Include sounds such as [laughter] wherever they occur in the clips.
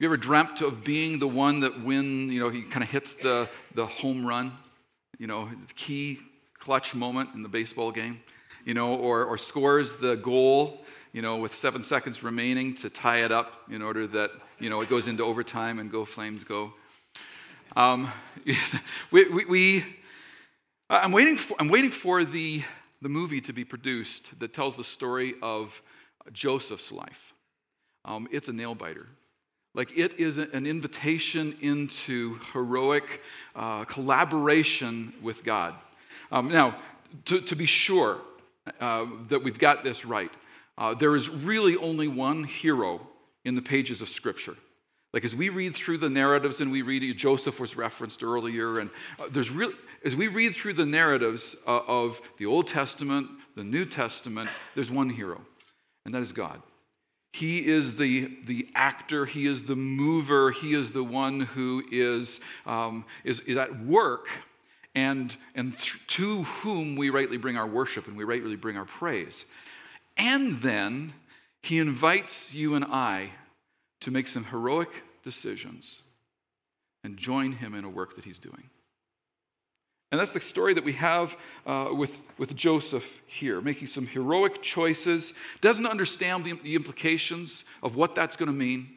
You ever dreamt of being the one that when, you know, he kind of hits the, the home run, you know, the key clutch moment in the baseball game, you know, or, or scores the goal, you know, with seven seconds remaining to tie it up in order that, you know, it goes into overtime and go Flames go. Um, [laughs] we, we, we, I'm waiting for, I'm waiting for the, the movie to be produced that tells the story of Joseph's life. Um, it's a nail biter. Like it is an invitation into heroic uh, collaboration with God. Um, now, to, to, be sure uh, that we've got this right, uh, there is really only one hero in the pages of Scripture. Like as we read through the narratives and we read, Joseph was referenced earlier, and uh, there's really, as we read through the narratives uh, of the Old Testament, the New Testament, there's one hero, and that is God. He is the, the actor, he is the mover, he is the one who is, um, is, is at work and, and th- to whom we rightly bring our worship and we rightly bring our praise. And then he invites you and I to make some heroic decisions and join him in a work that he's doing. And that's the story that we have uh, with, with Joseph here, making some heroic choices, doesn't understand the, the implications of what that's going to mean,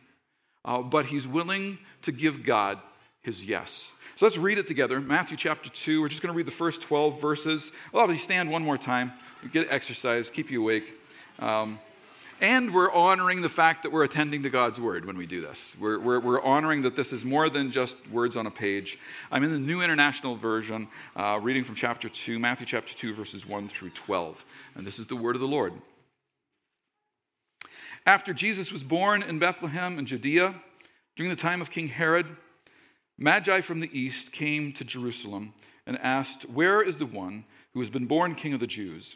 uh, but he's willing to give God his yes. So let's read it together. Matthew chapter 2. We're just going to read the first 12 verses. I'll have you stand one more time, get exercise, keep you awake. Um, and we're honoring the fact that we're attending to God's word when we do this. We're, we're, we're, honoring that this is more than just words on a page. I'm in the New International Version, uh, reading from chapter 2, Matthew chapter 2, verses 1 through 12. And this is the word of the Lord. After Jesus was born in Bethlehem in Judea, during the time of King Herod, Magi from the east came to Jerusalem and asked, Where is the one who has been born king of the Jews?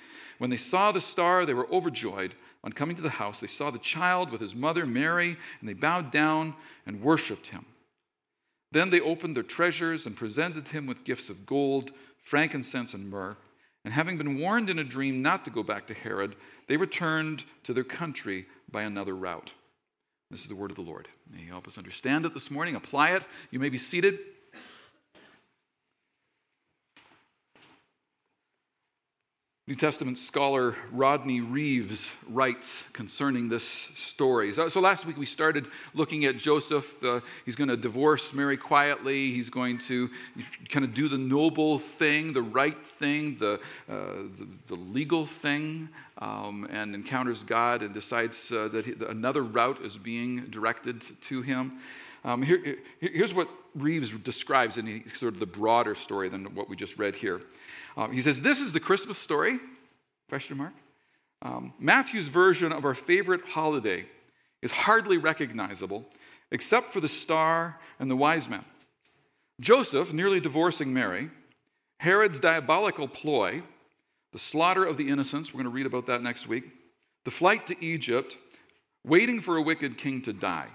When they saw the star, they were overjoyed. On coming to the house, they saw the child with his mother Mary, and they bowed down and worshiped him. Then they opened their treasures and presented him with gifts of gold, frankincense, and myrrh. And having been warned in a dream not to go back to Herod, they returned to their country by another route. This is the word of the Lord. May He help us understand it this morning, apply it. You may be seated. New Testament scholar Rodney Reeves writes concerning this story. So, so last week we started looking at Joseph. Uh, he's going to divorce Mary quietly. He's going to kind of do the noble thing, the right thing, the, uh, the, the, legal thing, um, and encounters God and decides uh, that he, another route is being directed to him. Um, here, here's what Reeves describes in sort of the broader story than what we just read here. Um, he says, This is the Christmas story? Question mark. Um, Matthew's version of our favorite holiday is hardly recognizable except for the star and the wise men. Joseph nearly divorcing Mary, Herod's diabolical ploy, the slaughter of the innocents, we're going to read about that next week, the flight to Egypt, waiting for a wicked king to die.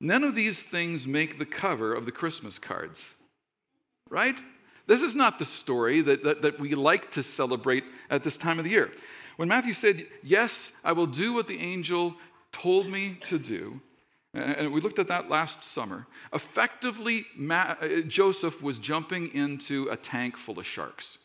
None of these things make the cover of the Christmas cards, right? This is not the story that, that, that, we like to celebrate at this time of the year. When Matthew said, Yes, I will do what the angel told me to do, and we looked at that last summer, effectively, uh, Joseph was jumping into a tank full of sharks.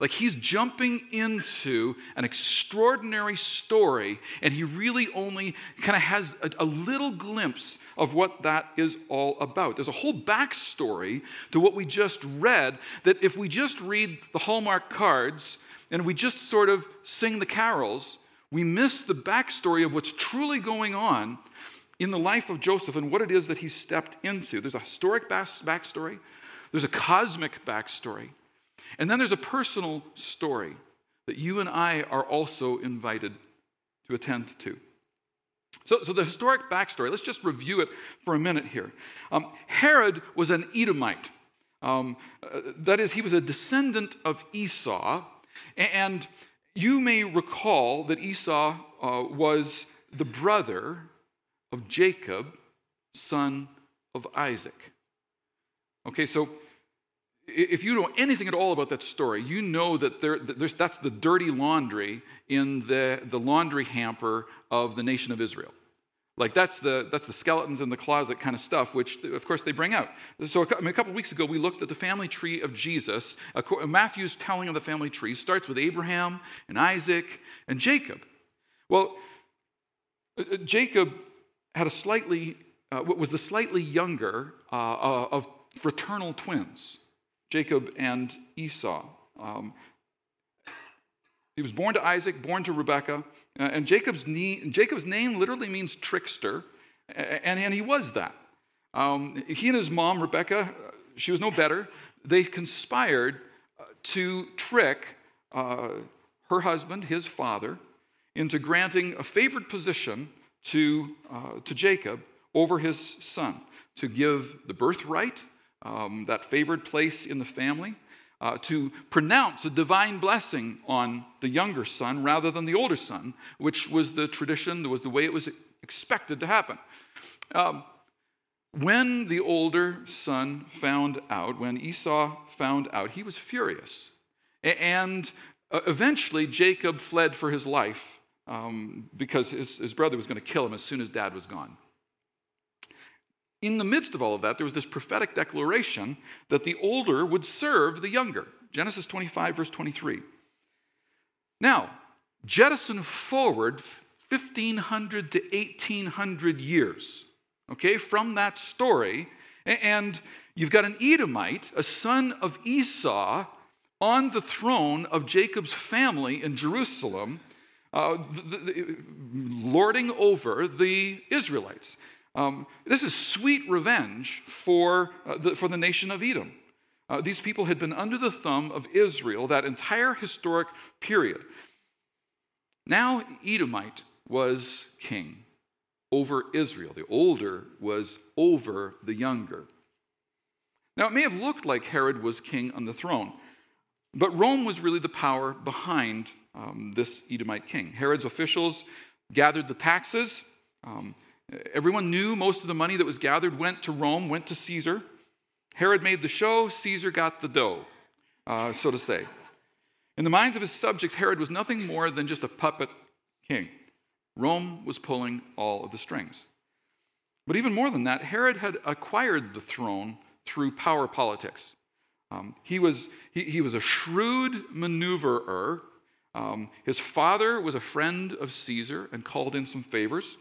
Like he's jumping into an extraordinary story, and he really only kind of has a, a, little glimpse of what that is all about. There's a whole backstory to what we just read that if we just read the Hallmark cards and we just sort of sing the carols, we miss the backstory of what's truly going on in the life of Joseph and what it is that he stepped into. There's a historic backstory, there's a cosmic backstory. And then there's a personal story that you and I are also invited to attend to. So, so the historic backstory, let's just review it for a minute here. Um, Herod was an Edomite. Um, uh, that is, he was a descendant of Esau. And you may recall that Esau uh, was the brother of Jacob, son of Isaac. Okay, so if you know anything at all about that story, you know that there, that's the dirty laundry in the, the laundry hamper of the nation of Israel. Like that's the, that's the skeletons in the closet kind of stuff, which of course they bring out. So mean, a couple weeks ago, we looked at the family tree of Jesus. Matthew's telling of the family tree starts with Abraham and Isaac and Jacob. Well, uh, uh, Jacob had a slightly, uh, was the slightly younger uh, uh of fraternal twins. Jacob and Esau. Um, he was born to Isaac, born to Rebekah, uh, and Jacob's, Jacob's name literally means trickster, and, and he was that. Um, he and his mom, Rebekah, uh, she was no better. They conspired uh, to trick uh, her husband, his father, into granting a favored position to, uh, to Jacob over his son, to give the birthright um, that favored place in the family, uh, to pronounce a divine blessing on the younger son rather than the older son, which was the tradition, that was the way it was expected to happen. Um, when the older son found out, when Esau found out, he was furious. And uh, eventually, Jacob fled for his life um, because his, his brother was going to kill him as soon as dad was gone in the midst of all of that, there was this prophetic declaration that the older would serve the younger. Genesis 25, verse 23. Now, jettison forward 1500 to 1800 years, okay, from that story, and you've got an Edomite, a son of Esau, on the throne of Jacob's family in Jerusalem, uh, the, the, lording over the Israelites. Um, this is sweet revenge for, uh, the, for the nation of Edom. Uh, these people had been under the thumb of Israel that entire historic period. Now, Edomite was king over Israel. The older was over the younger. Now, it may have looked like Herod was king on the throne, but Rome was really the power behind um, this Edomite king. Herod's officials gathered the taxes. Um, Everyone knew most of the money that was gathered went to Rome, went to Caesar. Herod made the show, Caesar got the dough, uh, so to say. In the minds of his subjects, Herod was nothing more than just a puppet king. Rome was pulling all of the strings. But even more than that, Herod had acquired the throne through power politics. Um, he, was, he, he, was a shrewd maneuverer. Um, his father was a friend of Caesar and called in some favors.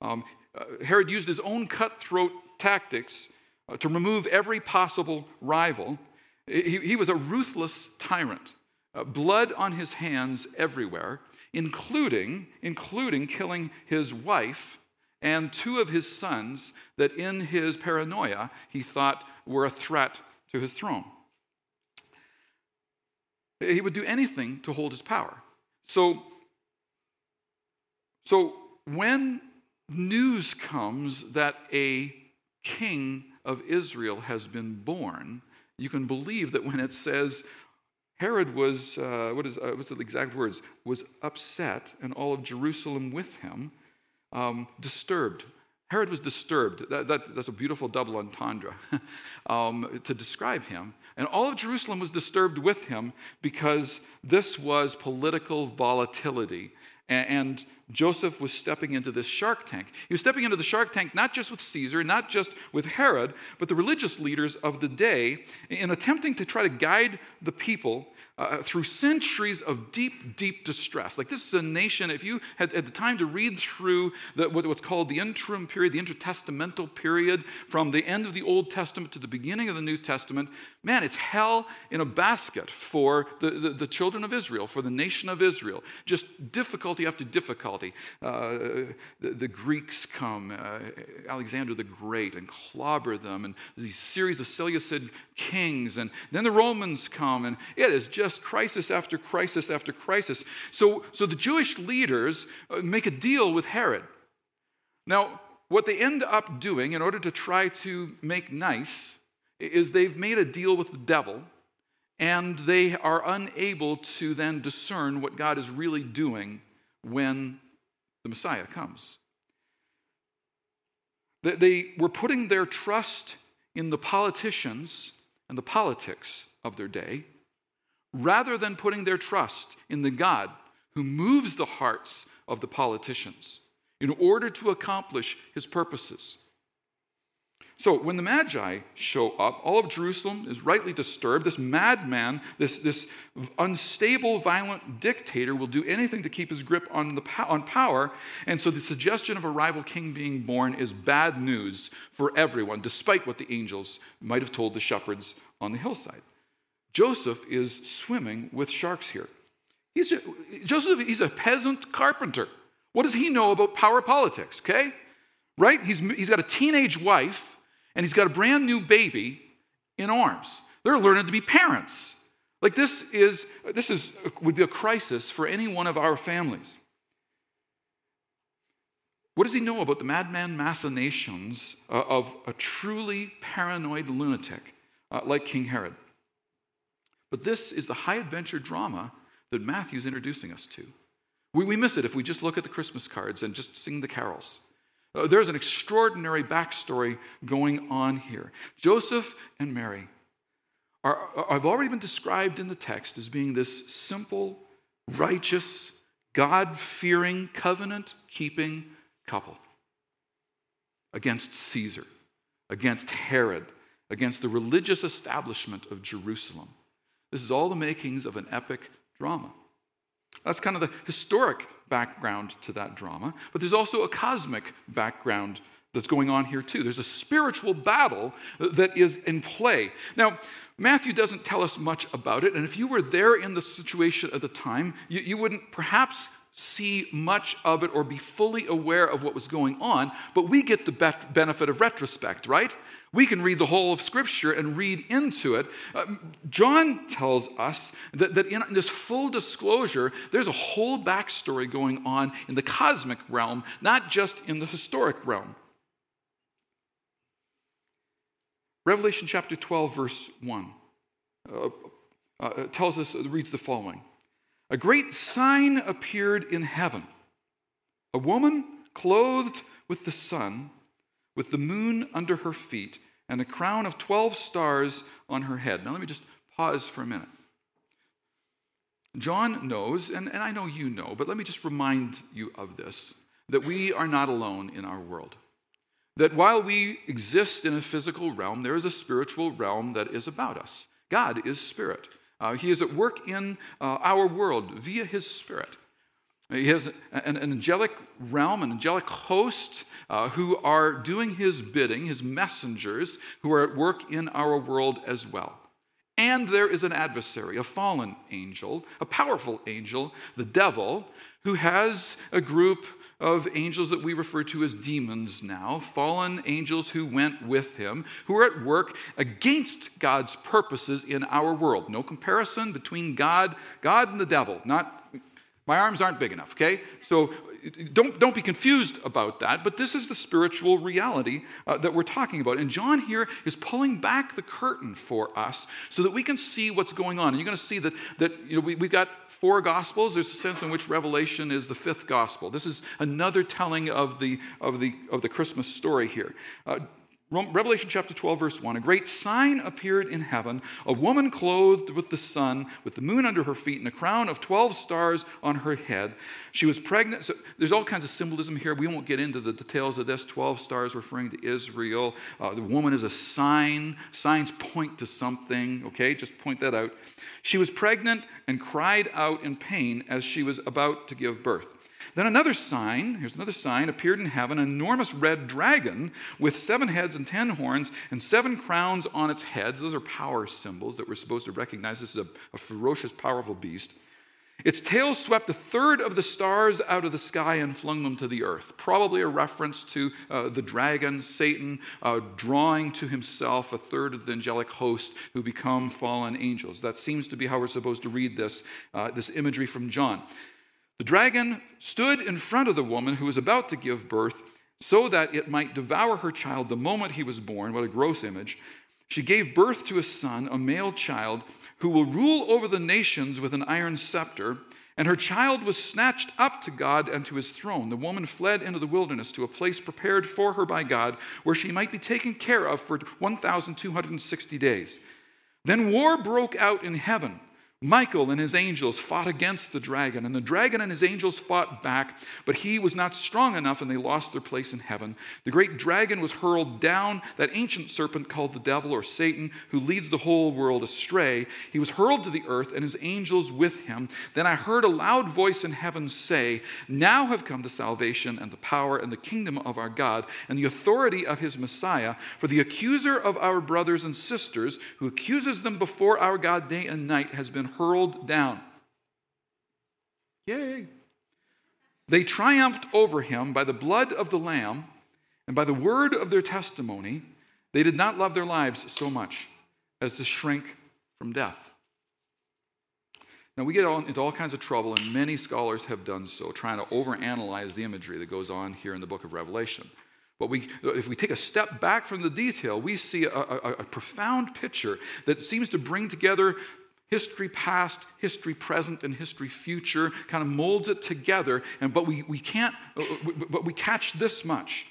Um, uh, Herod used his own cutthroat tactics uh, to remove every possible rival. He, he was a ruthless tyrant, uh, blood on his hands everywhere, including, including killing his wife and two of his sons that in his paranoia he thought were a threat to his throne. He would do anything to hold his power. So, so when news comes that a king of Israel has been born, you can believe that when it says Herod was, uh, what is, uh, what's the exact words, was upset, and all of Jerusalem with him, um, disturbed. Herod was disturbed. That, that, that's a beautiful double entendre [laughs] um, to describe him. And all of Jerusalem was disturbed with him because this was political volatility. And, and Joseph was stepping into this shark tank. He was stepping into the shark tank not just with Caesar, not just with Herod, but the religious leaders of the day in attempting to try to guide the people uh, through centuries of deep, deep distress. Like, this is a nation, if you had, had the time to read through the, what's called the interim period, the intertestamental period, from the end of the Old Testament to the beginning of the New Testament, man, it's hell in a basket for the, the, the children of Israel, for the nation of Israel. Just difficulty after difficulty. Uh, the, the, Greeks come, uh, Alexander the Great, and clobber them, and these series of Seleucid kings, and then the Romans come, and it is just crisis after crisis after crisis. So, so the Jewish leaders uh, make a deal with Herod. Now, what they end up doing in order to try to make nice is they've made a deal with the devil and they are unable to then discern what God is really doing when the Messiah comes. They were putting their trust in the politicians and the politics of their day rather than putting their trust in the God who moves the hearts of the politicians in order to accomplish his purposes. So, when the Magi show up, all of Jerusalem is rightly disturbed. This madman, this, this unstable, violent dictator will do anything to keep his grip on, the, on power. And so, the suggestion of a rival king being born is bad news for everyone, despite what the angels might have told the shepherds on the hillside. Joseph is swimming with sharks here. He's Joseph, he's a peasant carpenter. What does he know about power politics, okay? Right? He's, he's got a teenage wife and he's got a brand new baby in arms. They're learning to be parents. Like this is this is would be a crisis for any one of our families. What does he know about the madman machinations uh, of a truly paranoid lunatic uh, like King Herod? But this is the high adventure drama that Matthew's introducing us to. We, we miss it if we just look at the Christmas cards and just sing the carols. Uh, there's an extraordinary backstory going on here. Joseph and Mary are, are, have already been described in the text as being this simple, righteous, God fearing, covenant keeping couple against Caesar, against Herod, against the religious establishment of Jerusalem. This is all the makings of an epic drama. That's kind of the historic background to that drama, but there's also a cosmic background that's going on here too. There's a spiritual battle that is in play. Now, Matthew doesn't tell us much about it, and if you were there in the situation at the time, you, you wouldn't perhaps see much of it or be fully aware of what was going on, but we get the benefit of retrospect, right? We can read the whole of Scripture and read into it. Uh, John tells us that, that in this full disclosure, there's a whole backstory going on in the cosmic realm, not just in the historic realm. Revelation chapter 12, verse 1 uh, uh, tells us, reads the following a great sign appeared in heaven a woman clothed with the sun, with the moon under her feet, and a crown of 12 stars on her head. Now, let me just pause for a minute. John knows, and, and I know you know, but let me just remind you of this that we are not alone in our world. That while we exist in a physical realm, there is a spiritual realm that is about us. God is spirit. Uh, he is at work in uh, our world via his spirit. He has an, an angelic realm, an angelic host uh, who are doing his bidding, his messengers who are at work in our world as well. And there is an adversary, a fallen angel, a powerful angel, the devil, who has a group of angels that we refer to as demons now, fallen angels who went with him, who are at work against God's purposes in our world. No comparison between God, God and the devil. Not my arms aren't big enough, okay? So don't, don't be confused about that, but this is the spiritual reality uh, that we're talking about. And John here is pulling back the curtain for us so that we can see what's going on. And you're going to see that, that you know, we, we've got four gospels. There's a sense in which Revelation is the fifth gospel. This is another telling of the, of the, of the Christmas story here. Uh, Revelation chapter 12, verse 1 A great sign appeared in heaven a woman clothed with the sun, with the moon under her feet, and a crown of 12 stars on her head. She was pregnant. So there's all kinds of symbolism here. We won't get into the details of this. 12 stars referring to Israel. Uh, the woman is a sign. Signs point to something, okay? Just point that out. She was pregnant and cried out in pain as she was about to give birth. Then another sign, here's another sign, appeared in heaven an enormous red dragon with seven heads and ten horns and seven crowns on its heads. Those are power symbols that we're supposed to recognize. This is a, a ferocious, powerful beast. Its tail swept a third of the stars out of the sky and flung them to the earth. Probably a reference to uh, the dragon, Satan, uh, drawing to himself a third of the angelic host who become fallen angels. That seems to be how we're supposed to read this, uh, this imagery from John. The dragon stood in front of the woman who was about to give birth so that it might devour her child the moment he was born. What a gross image. She gave birth to a son, a male child, who will rule over the nations with an iron scepter. And her child was snatched up to God and to his throne. The woman fled into the wilderness to a place prepared for her by God, where she might be taken care of for 1,260 days. Then war broke out in heaven. Michael and his angels fought against the dragon, and the dragon and his angels fought back, but he was not strong enough, and they lost their place in heaven. The great dragon was hurled down, that ancient serpent called the devil or Satan, who leads the whole world astray. He was hurled to the earth, and his angels with him. Then I heard a loud voice in heaven say, Now have come the salvation and the power and the kingdom of our God, and the authority of his Messiah. For the accuser of our brothers and sisters, who accuses them before our God day and night, has been hurled down. Yay! They triumphed over him by the blood of the Lamb and by the word of their testimony. They did not love their lives so much as to shrink from death. Now, we get all, into all kinds of trouble, and many scholars have done so, trying to overanalyze the imagery that goes on here in the book of Revelation. But we, if we take a step back from the detail, we see a, a, a profound picture that seems to bring together history past, history present, and history future, kind of molds it together. And but we, we can't, uh, uh, but we catch this much.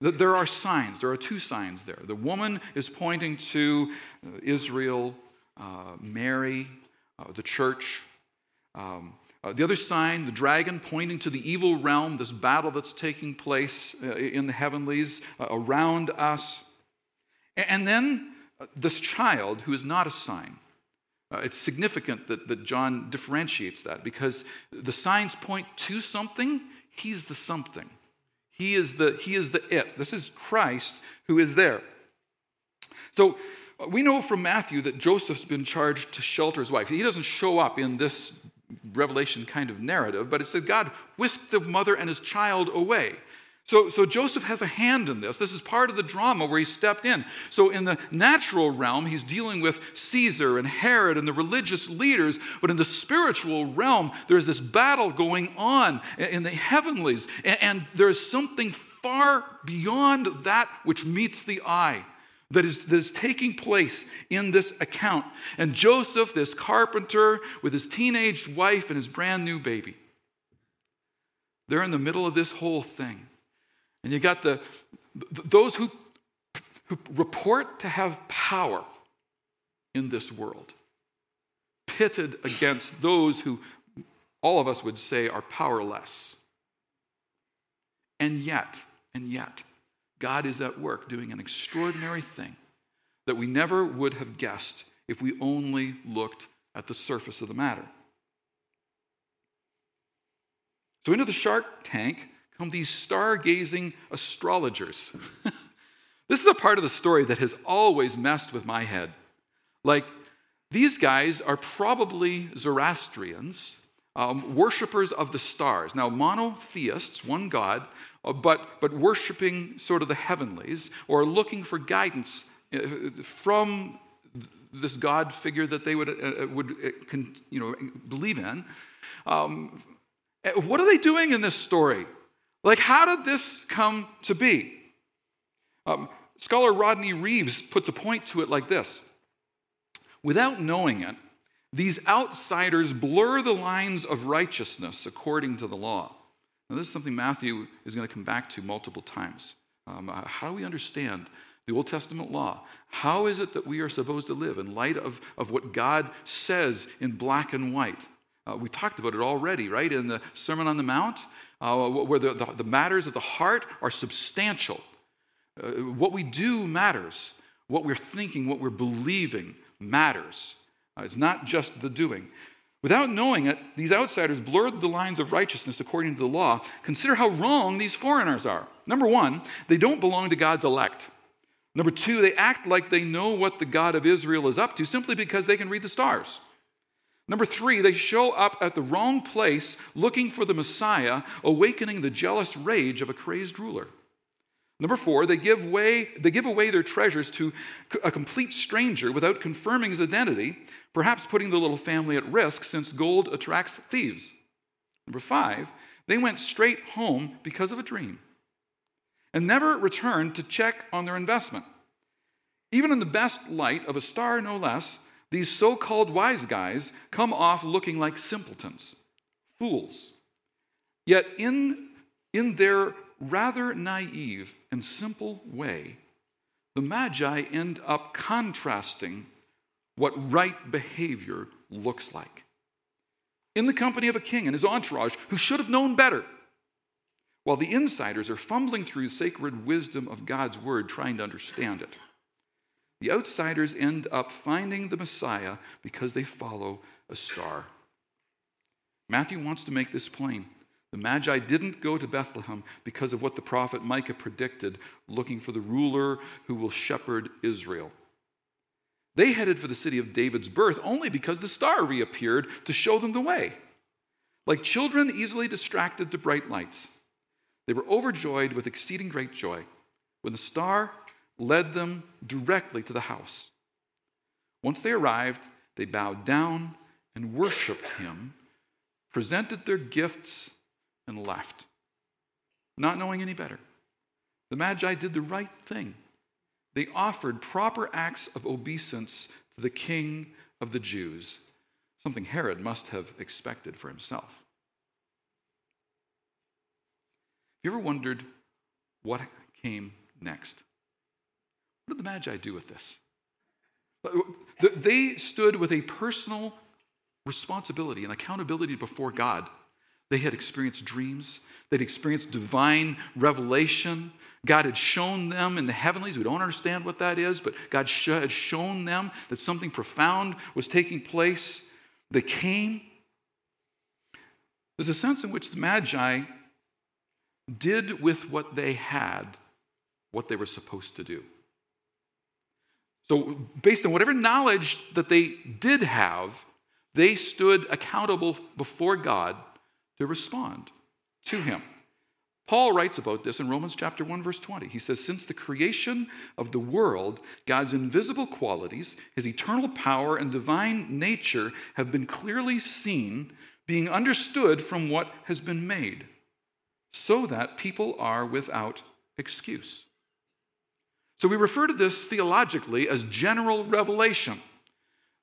That there are signs. There are two signs there. The woman is pointing to uh, Israel, uh, Mary, uh, the church. Um, uh, the other sign, the dragon, pointing to the evil realm, this battle that's taking place in the heavenlies around us. And then this child, who is not a sign, uh, it's significant that, that John differentiates that because the signs point to something, he's the something. He is the, he is the it. This is Christ who is there. So uh, we know from Matthew that Joseph's been charged to shelter his wife. He doesn't show up in this Revelation kind of narrative, but it said God whisked the mother and his child away. So, so Joseph has a hand in this. This is part of the drama where he stepped in. So, in the natural realm, he's dealing with Caesar and Herod and the religious leaders. But in the spiritual realm, there's this battle going on in the heavenlies. And, there's something far beyond that which meets the eye. That is, that is taking place in this account. And Joseph, this carpenter with his teenaged wife and his brand new baby, they're in the middle of this whole thing. And you got the those who, who report to have power in this world, pitted against those who all of us would say are powerless. And yet, and yet, God is at work doing an extraordinary thing that we never would have guessed if we only looked at the surface of the matter. So, into the shark tank come these stargazing astrologers. [laughs] this is a part of the story that has always messed with my head. Like, these guys are probably Zoroastrians, um, worshippers of the stars. Now, monotheists, one God, uh, but, but worshiping sort of the heavenlies or looking for guidance uh, from this God figure that they would, uh, uh would you know, believe in. Um, what are they doing in this story? Like, how did this come to be? Um, scholar Rodney Reeves puts a point to it like this Without knowing it, these outsiders blur the lines of righteousness according to the law. Now, this is something Matthew is going to come back to multiple times. Um, uh, how do we understand the Old Testament law. How is it that we are supposed to live in light of, of what God says in black and white? Uh, we talked about it already, right, in the Sermon on the Mount, uh, where the, the, the, matters of the heart are substantial. Uh, what we do matters. What we're thinking, what we're believing matters. Uh, it's not just the doing. Without knowing it, these outsiders blurred the lines of righteousness according to the law. Consider how wrong these foreigners are. Number one, they don't belong to God's elect. Number two, they act like they know what the God of Israel is up to simply because they can read the stars. Number three, they show up at the wrong place looking for the Messiah, awakening the jealous rage of a crazed ruler. Number four, they give, way, they give away their treasures to a complete stranger without confirming his identity, perhaps putting the little family at risk since gold attracts thieves. Number five, they went straight home because of a dream and never returned to check on their investment. Even in the best light of a star, no less, these so called wise guys come off looking like simpletons, fools. Yet, in, in their rather naive and simple way, the Magi end up contrasting what right behavior looks like. In the company of a king and his entourage who should have known better, while the insiders are fumbling through the sacred wisdom of God's word trying to understand it. The outsiders end up finding the Messiah because they follow a star. Matthew wants to make this plain. The Magi didn't go to Bethlehem because of what the prophet Micah predicted, looking for the ruler who will shepherd Israel. They headed for the city of David's birth only because the star reappeared to show them the way. Like children easily distracted to bright lights, they were overjoyed with exceeding great joy when the star led them directly to the house. Once they arrived, they bowed down and worshiped him, presented their gifts and left, not knowing any better. The Magi did the right thing. They offered proper acts of obeisance to the king of the Jews, something Herod must have expected for himself. Have you ever wondered what came next? What did the Magi do with this? They stood with a personal responsibility and accountability before God they had experienced dreams. They'd experienced divine revelation. God had shown them in the heavenlies. We don't understand what that is, but God had shown them that something profound was taking place. They came. There's a sense in which the Magi did with what they had what they were supposed to do. So, based on whatever knowledge that they did have, they stood accountable before God to respond to him. Paul writes about this in Romans chapter 1 verse 20. He says since the creation of the world God's invisible qualities, his eternal power and divine nature have been clearly seen, being understood from what has been made, so that people are without excuse. So we refer to this theologically as general revelation.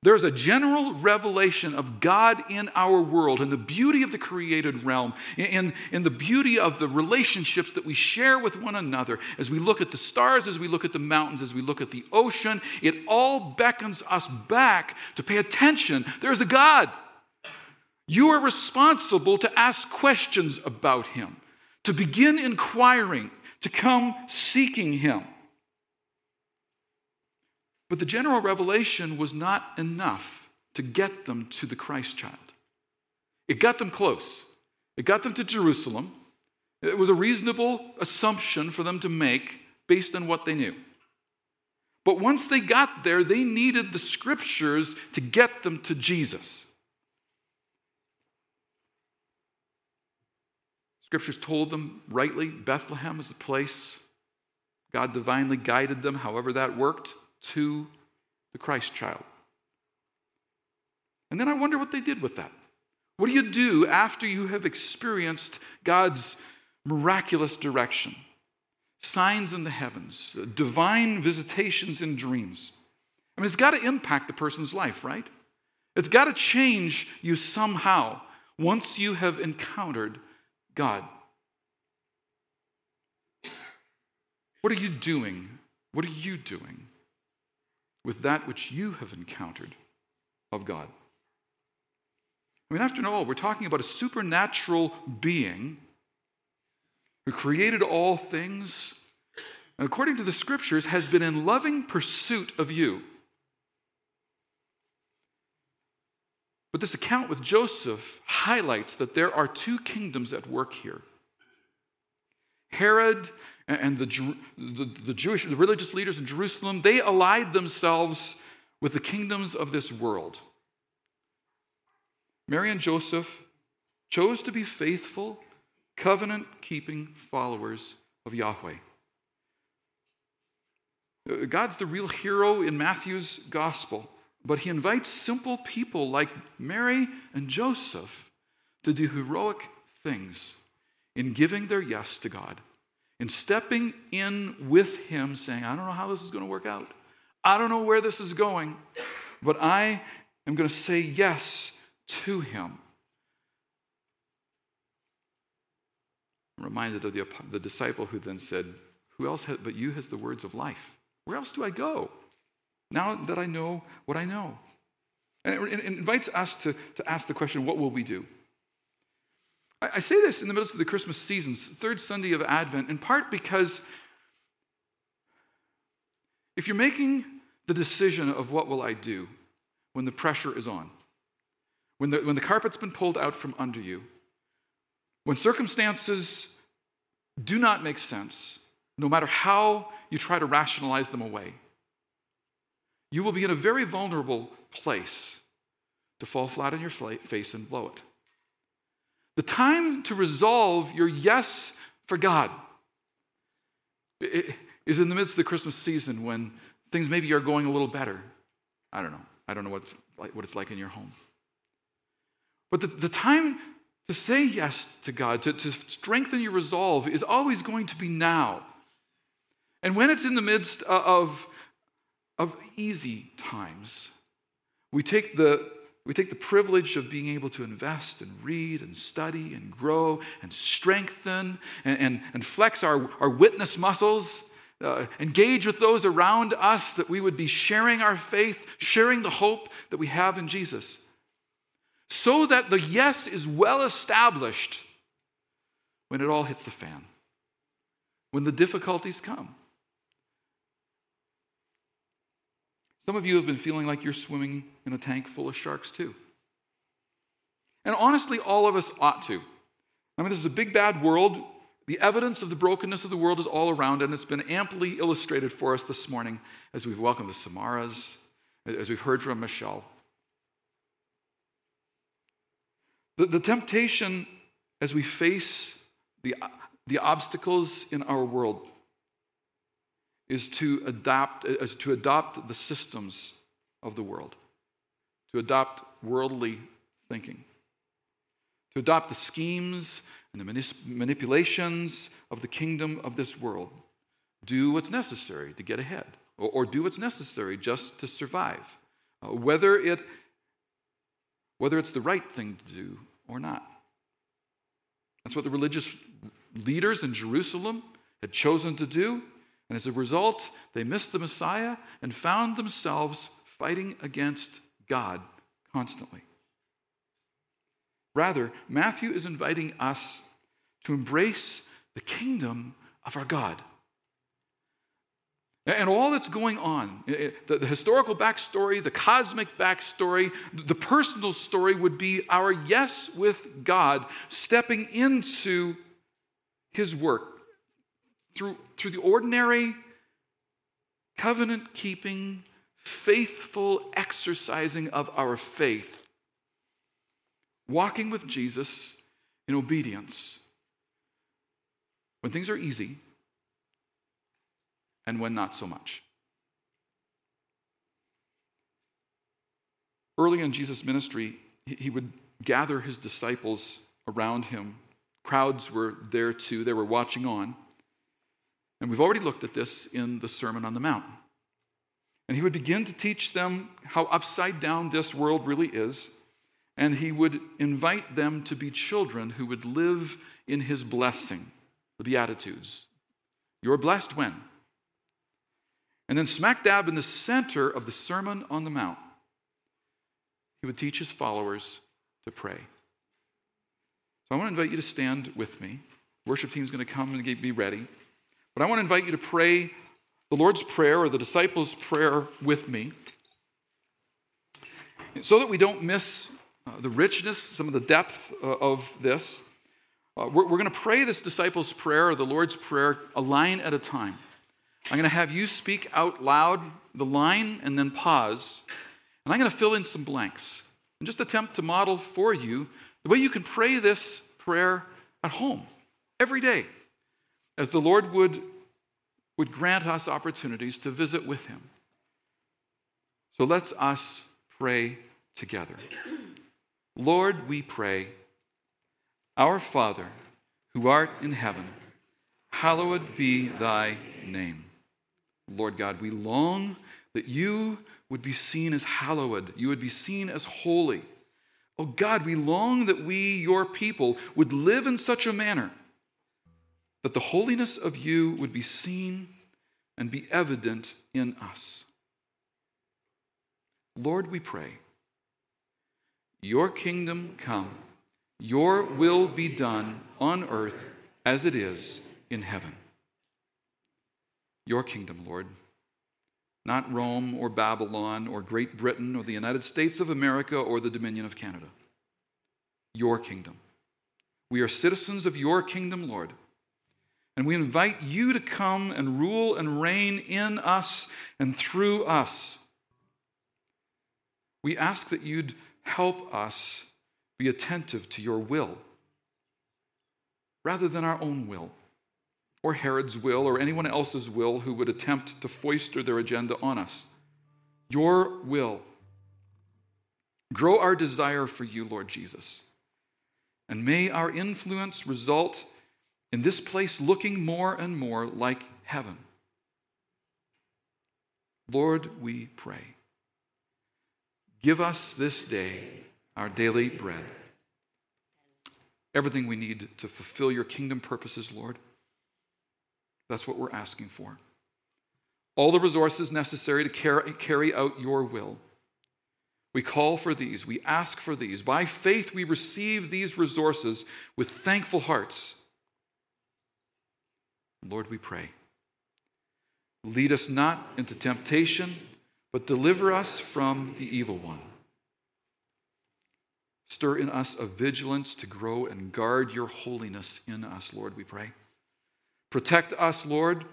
There's a general revelation of God in our world and the beauty of the created realm, in, in the beauty of the relationships that we share with one another. As we look at the stars, as we look at the mountains, as we look at the ocean, it all beckons us back to pay attention. There's a God. You are responsible to ask questions about Him, to begin inquiring, to come seeking Him. But the general revelation was not enough to get them to the Christ child. It got them close, it got them to Jerusalem. It was a reasonable assumption for them to make based on what they knew. But once they got there, they needed the scriptures to get them to Jesus. Scriptures told them rightly Bethlehem is the place. God divinely guided them, however that worked to the Christ child. And then I wonder what they did with that. What do you do after you have experienced God's miraculous direction? Signs in the heavens, divine visitations in dreams. I mean, it's got to impact the person's life, right? It's got to change you somehow once you have encountered God. What are you doing What are you doing with that which you have encountered of God? I mean, after all, we're talking about a supernatural being who created all things, and according to the scriptures, has been in loving pursuit of you. But this account with Joseph highlights that there are two kingdoms at work here. Herod and the, the, the, Jewish, the religious leaders in Jerusalem, they allied themselves with the kingdoms of this world. Mary and Joseph chose to be faithful, covenant keeping followers of Yahweh. Uh, God's the real hero in Matthew's gospel. But he invites simple people like Mary and Joseph to do heroic things in giving their yes to God, in stepping in with him, saying, I don't know how this is going to work out. I don't know where this is going, but I am going to say yes to him. I'm reminded of the, the disciple who then said, Who else but you has the words of life? Where else do I go? now that I know what I know. And it, invites us to, to ask the question what will we do? I, say this in the midst of the Christmas season, third Sunday of Advent, in part because if you're making the decision of what will I do when the pressure is on, when the, when the carpet's been pulled out from under you, when circumstances do not make sense, no matter how you try to rationalize them away, you will be in a very vulnerable place to fall flat on your face and blow it. The time to resolve your yes for God is in the midst of the Christmas season when things maybe are going a little better. I don't know. I don't know what it's like, what it's like in your home. But the, the time to say yes to God, to, to strengthen your resolve, is always going to be now. And when it's in the midst uh, of of easy times. We take the we take the privilege of being able to invest and read and study and grow and strengthen and, and, and flex our, our witness muscles, uh, engage with those around us that we would be sharing our faith, sharing the hope that we have in Jesus. So that the yes is well established when it all hits the fan, when the difficulties come. Some of you have been feeling like you're swimming in a tank full of sharks, too. And honestly, all of us ought to. I mean, this is a big, bad world. The evidence of the brokenness of the world is all around, and it's been amply illustrated for us this morning as we've welcomed the Samaras, as we've heard from Michelle. The, the temptation as we face the, the obstacles in our world is to adopt, is to adopt the systems of the world, to adopt worldly thinking, to adopt the schemes and the manipulations of the kingdom of this world. Do what's necessary to get ahead, or, or do what's necessary just to survive, uh, whether, it, whether it's the right thing to do or not. That's what the religious leaders in Jerusalem had chosen to do. And as a result, they missed the Messiah and found themselves fighting against God constantly. Rather, Matthew is inviting us to embrace the kingdom of our God. And all that's going on, the, historical backstory, the cosmic backstory, the personal story would be our yes with God stepping into his work, through, through the ordinary, covenant keeping, faithful exercising of our faith, walking with Jesus in obedience when things are easy and when not so much. Early in Jesus' ministry, he would gather his disciples around him. Crowds were there too, they were watching on. And we've already looked at this in the Sermon on the Mount. And he would begin to teach them how upside down this world really is. And he would invite them to be children who would live in his blessing, the Beatitudes. You're blessed when? And then, smack dab in the center of the Sermon on the Mount, he would teach his followers to pray. So I want to invite you to stand with me. Worship team is going to come and be ready. But I want to invite you to pray the Lord's Prayer or the disciples' prayer with me so that we don't miss uh, the richness, some of the depth uh, of this. Uh, we're, we're going to pray this disciples' prayer or the Lord's Prayer a line at a time. I'm going to have you speak out loud the line and then pause. And I'm going to fill in some blanks and just attempt to model for you the way you can pray this prayer at home every day as the Lord would, would grant us opportunities to visit with Him. So let's us pray together. Lord, we pray, Our Father, who art in heaven, hallowed be thy name. Lord God, we long that you would be seen as hallowed, you would be seen as holy. Oh God, we long that we, your people, would live in such a manner that the holiness of you would be seen and be evident in us. Lord, we pray, your kingdom come, your will be done on earth as it is in heaven. Your kingdom, Lord not Rome or Babylon or Great Britain or the United States of America or the Dominion of Canada. Your kingdom. We are citizens of your kingdom, Lord. And we invite you to come and rule and reign in us and through us. We ask that you'd help us be attentive to your will rather than our own will or Herod's will or anyone else's will who would attempt to foister their agenda on us. Your will. Grow our desire for you, Lord Jesus. And may our influence result in this place looking more and more like heaven. Lord, we pray. Give us this day our daily bread. Everything we need to fulfill your kingdom purposes, Lord. That's what we're asking for. All the resources necessary to carry out your will. We call for these, we ask for these. By faith, we receive these resources with thankful hearts. Lord, we pray. Lead us not into temptation, but deliver us from the evil one. Stir in us a vigilance to grow and guard your holiness in us, Lord, we pray. Protect us, Lord.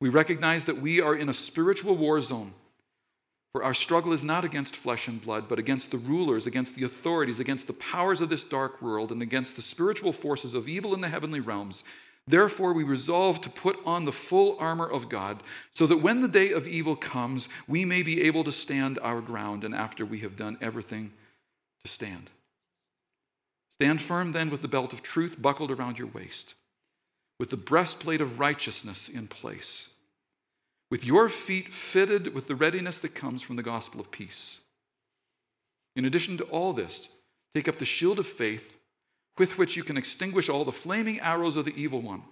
We recognize that we are in a spiritual war zone. For our struggle is not against flesh and blood, but against the rulers, against the authorities, against the powers of this dark world, and against the spiritual forces of evil in the heavenly realms. Therefore, we resolve to put on the full armor of God, so that when the day of evil comes, we may be able to stand our ground, and after we have done everything, to stand. Stand firm then with the belt of truth buckled around your waist with the breastplate of righteousness in place, with your feet fitted with the readiness that comes from the gospel of peace. In addition to all this, take up the shield of faith with which you can extinguish all the flaming arrows of the evil one.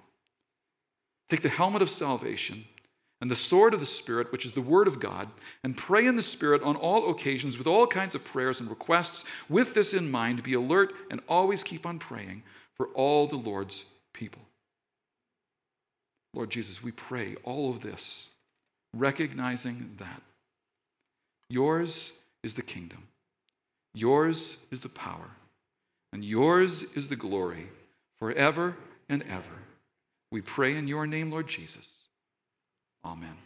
Take the helmet of salvation and the sword of the Spirit, which is the Word of God, and pray in the Spirit on all occasions with all kinds of prayers and requests. With this in mind, be alert and always keep on praying for all the Lord's people. Lord Jesus, we pray all of this, recognizing that yours is the kingdom, yours is the power, and yours is the glory forever and ever. We pray in your name, Lord Jesus. Amen.